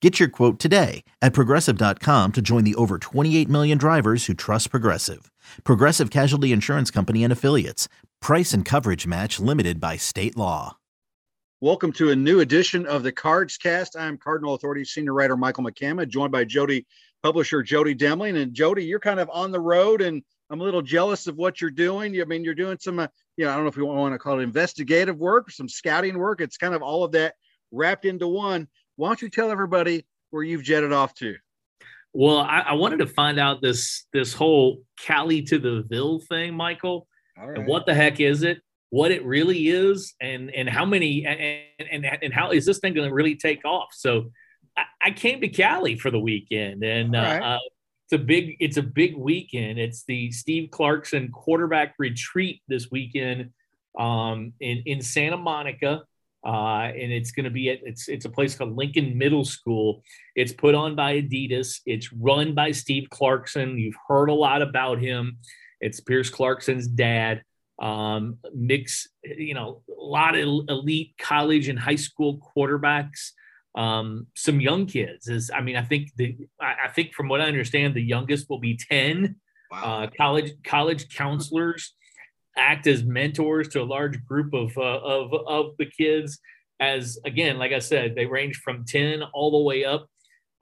Get your quote today at progressive.com to join the over 28 million drivers who trust Progressive. Progressive Casualty Insurance Company and Affiliates. Price and coverage match limited by state law. Welcome to a new edition of the Cards Cast. I'm Cardinal Authority Senior Writer Michael McCammon, joined by Jody, publisher Jody Demling. And Jody, you're kind of on the road, and I'm a little jealous of what you're doing. I mean, you're doing some, uh, you know, I don't know if you want to call it investigative work, some scouting work. It's kind of all of that wrapped into one. Why don't you tell everybody where you've jetted off to? Well, I, I, wanted to find out this this whole Cali to the Ville thing, Michael. And what the heck is it? What it really is, and and how many and and, and how is this thing going to really take off? So, I, I, came to Cali for the weekend, and uh, right. uh, it's a big it's a big weekend. It's the Steve Clarkson quarterback retreat this weekend um, in in Santa Monica uh, and it's going to be at it's it's a place called Lincoln Middle School. It's put on by Adidas. It's run by Steve Clarkson. You've heard a lot about him. It's Pierce Clarkson's dad. Um, mix, you know, a lot of elite college and high school quarterbacks. Um, some young kids. Is I mean, I think the I think from what I understand, the youngest will be ten. Wow. Uh, college college counselors act as mentors to a large group of uh, of of the kids. As again, like I said, they range from ten all the way up,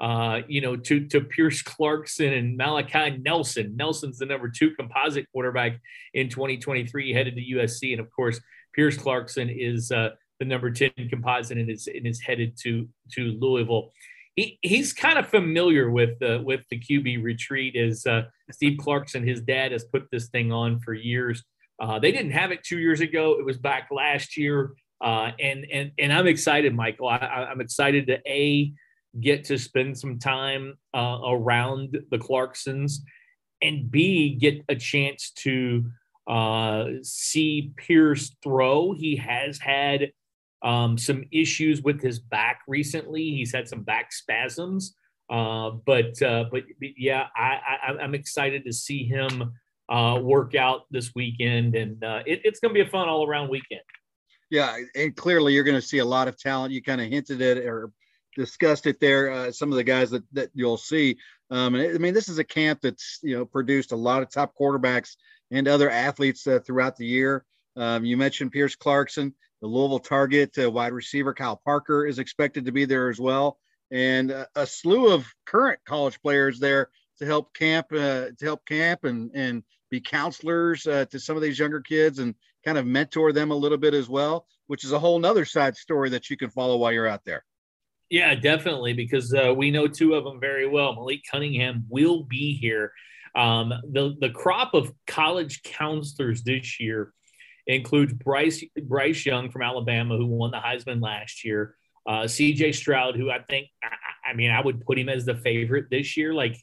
uh, you know, to to Pierce Clarkson and Malachi Nelson. Nelson's the number two composite quarterback in 2023, headed to USC, and of course, Pierce Clarkson is uh, the number 10 composite and is, and is headed to to Louisville. He, he's kind of familiar with the with the QB retreat as uh, Steve Clarkson, his dad, has put this thing on for years. Uh, they didn't have it two years ago. It was back last year. Uh, and and and I'm excited, Michael. I, am excited to a get to spend some time uh, around the Clarksons, and b get a chance to uh, see Pierce throw. He has had um, some issues with his back recently. He's had some back spasms. Uh, but, uh, but but yeah, I, I I'm excited to see him uh, workout this weekend, and uh, it, it's going to be a fun all around weekend. Yeah, and clearly you're going to see a lot of talent. You kind of hinted at or discussed it there. Uh, some of the guys that, that you'll see. Um, and I mean, this is a camp that's you know produced a lot of top quarterbacks and other athletes uh, throughout the year. Um, you mentioned Pierce Clarkson, the Louisville target uh, wide receiver Kyle Parker is expected to be there as well, and a, a slew of current college players there to help camp uh, to help camp and and be counselors uh, to some of these younger kids and kind of mentor them a little bit as well, which is a whole nother side story that you can follow while you're out there. Yeah, definitely, because uh, we know two of them very well. Malik Cunningham will be here. Um, the the crop of college counselors this year includes Bryce Bryce Young from Alabama, who won the Heisman last year. Uh, CJ Stroud, who I think, I, mean, I would put him as the favorite this year, like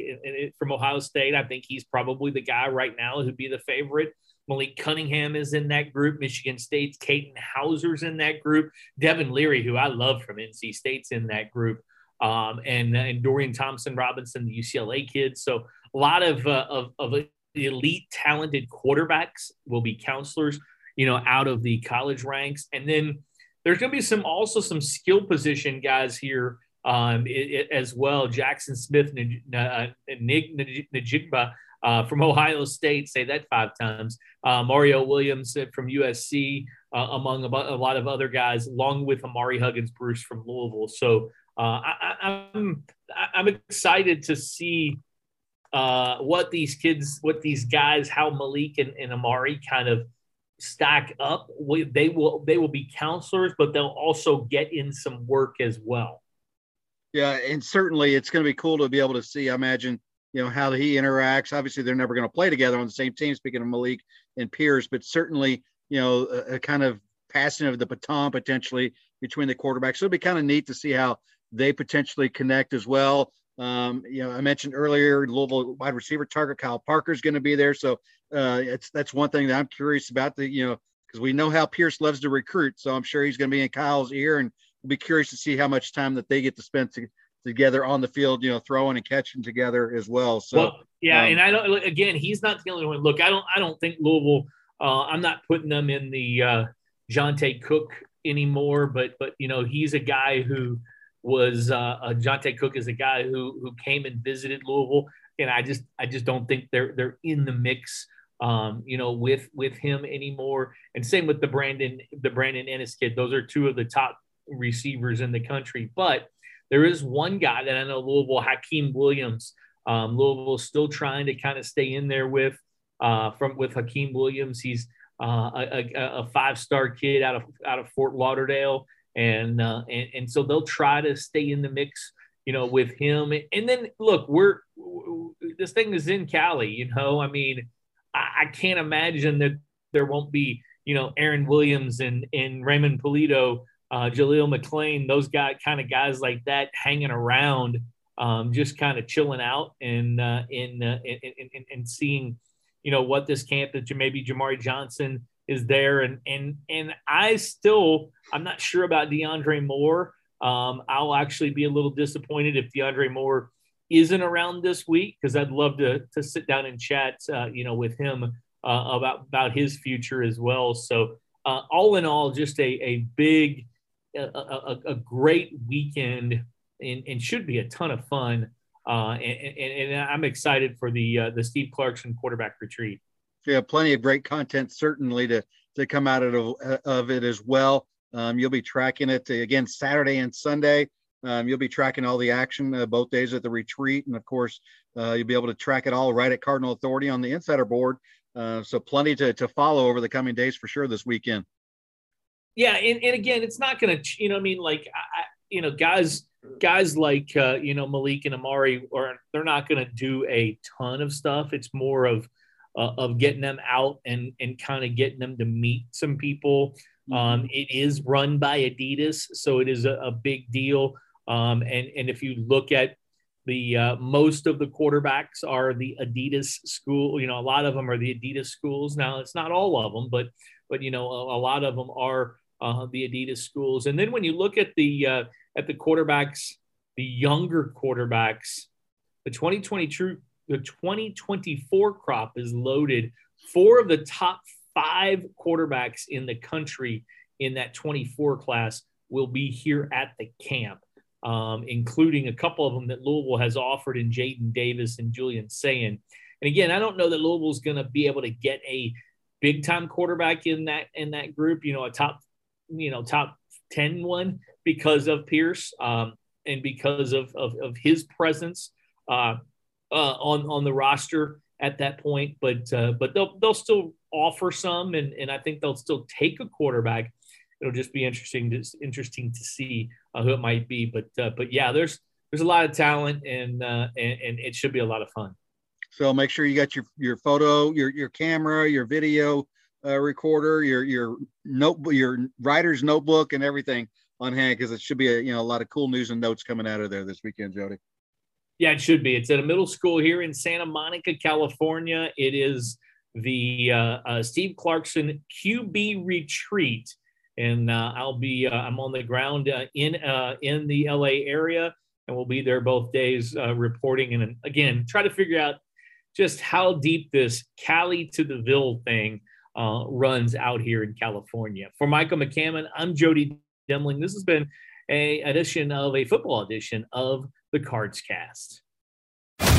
from Ohio State. I think he's probably the guy right now who'd be the favorite. Malik Cunningham is in that group. Michigan State's Katin Houser's in that group. Devin Leary, who I love from NC State's in that group. Um, and, and Dorian Thompson Robinson, the UCLA kids. So a lot of, uh, of, of elite talented quarterbacks will be counselors, you know, out of the college ranks. And then there's going to be some also some skill position guys here um, it, it, as well. Jaxon Smith, uh, Nick Njigba uh, from Ohio State, say that five times. Uh, Mario Williams from USC, uh, among a, lot of other guys, along with Ahmari Huggins Bruce from Louisville. So uh, I, am I'm, I'm excited to see uh, what these kids, what these guys, how Malik and, and Ahmari kind of – stack up. They will they will be counselors, but they'll also get in some work as well. Yeah, and certainly it's going to be cool to be able to see. I imagine you know how he interacts. Obviously, they're never going to play together on the same team. Speaking of Malik and Pierce, but certainly you know a, a kind of passing of the baton potentially between the quarterbacks. So it'll be kind of neat to see how they potentially connect as well. Um, you know, I mentioned earlier Louisville wide receiver target Kyle Parker is going to be there, so uh, it's that's one thing that I'm curious about. The you know because we know how Pierce loves to recruit, so I'm sure he's going to be in Kyle's ear, and we'll be curious to see how much time that they get to spend to, together on the field, you know, throwing and catching together as well. So well, yeah, um, and I don't again, he's not the only one. Look, I don't I don't think Louisville. Uh, I'm not putting them in the uh, Johntay Cook anymore, but but you know he's a guy who was uh, uh, Johntay Cook is a guy who who came and visited Louisville, and I just I just don't think they're they're in the mix. Um, you know, with with him anymore, and same with the Brandon the Brandon Inniss kid. Those are two of the top receivers in the country. But there is one guy that I know Louisville, Hykeem Williams. Um, Louisville still trying to kind of stay in there with uh, from with Hykeem Williams. He's uh, a, a five star kid out of out of Fort Lauderdale and uh, and and so they'll try to stay in the mix, you know, with him. And then look, we're this thing is in Cali, you know. I mean, I, I can't imagine that there won't be, you know, Aaron Williams and and Raymond Pulido, uh, Jaleel McLean, those guy kind of guys like that hanging around, um, just kind of chilling out and uh, in, uh, in, in, in, in seeing, you know, what this camp that maybe Jamari Johnson is there, and and and I still I'm not sure about DeAndre Moore. Um, I'll actually be a little disappointed if DeAndre Moore isn't around this week because I'd love to to sit down and chat, uh, you know, with him uh, about about his future as well. So uh, all in all, just a a big, a, a, a great weekend, and, and, should be a ton of fun. Uh, and, and, and, I'm excited for the uh, the Steve Clarkson quarterback retreat yeah, plenty of great content certainly to to come out of, of it as well. Um, you'll be tracking it again Saturday and Sunday. Um, you'll be tracking all the action uh, both days at the retreat, and of course, uh, you'll be able to track it all right at Cardinal Authority on the Insider Board. Uh, so plenty to to follow over the coming days for sure this weekend. Yeah, and, and again, it's not going to, you know, I mean, like, I, you know, guys, guys like, uh, you know, Malik and Ahmari, or they're not going to do a ton of stuff. It's more of uh, of getting them out and and kind of getting them to meet some people. Mm-hmm. Um, it is run by Adidas, so it is a, a big deal. Um, and and if you look at the uh, most of the quarterbacks are the Adidas school. You know, a lot of them are the Adidas schools. Now it's not all of them, but but you know, a, a lot of them are uh, the Adidas schools. And then when you look at the uh, at the quarterbacks, the younger quarterbacks, the 2022 the 2024 crop is loaded. Four of the top five quarterbacks in the country in that 24 class will be here at the camp, um, including a couple of them that Louisville has offered in Jadyn Davis and Julian Sayin. And again, I don't know that Louisville's going to be able to get a big time quarterback in that in that group. You know, a top you know top 10 one because of Pierce um, and because of, of, of his presence. Uh, uh, on on the roster at that point, but uh, but they'll they'll still offer some, and and I think they'll still take a quarterback. It'll just be interesting to interesting to see uh, who it might be, but uh, but yeah, there's there's a lot of talent, and, uh, and and it should be a lot of fun. So make sure you got your your photo, your your camera, your video uh, recorder, your your notebook, your writer's notebook, and everything on hand because it should be a you know a lot of cool news and notes coming out of there this weekend, Jody. Yeah, it should be. It's at a middle school here in Santa Monica, California. It is the uh, uh, Steve Clarkson QB retreat, and uh, I'll be uh, I'm on the ground uh, in uh, in the LA area, and we'll be there both days reporting and again try to figure out just how deep this Cali to the Ville thing Uh, runs out here in California. For Michael McCammon, I'm Jody Demling. This has been a edition of a football edition of the Cards Cast.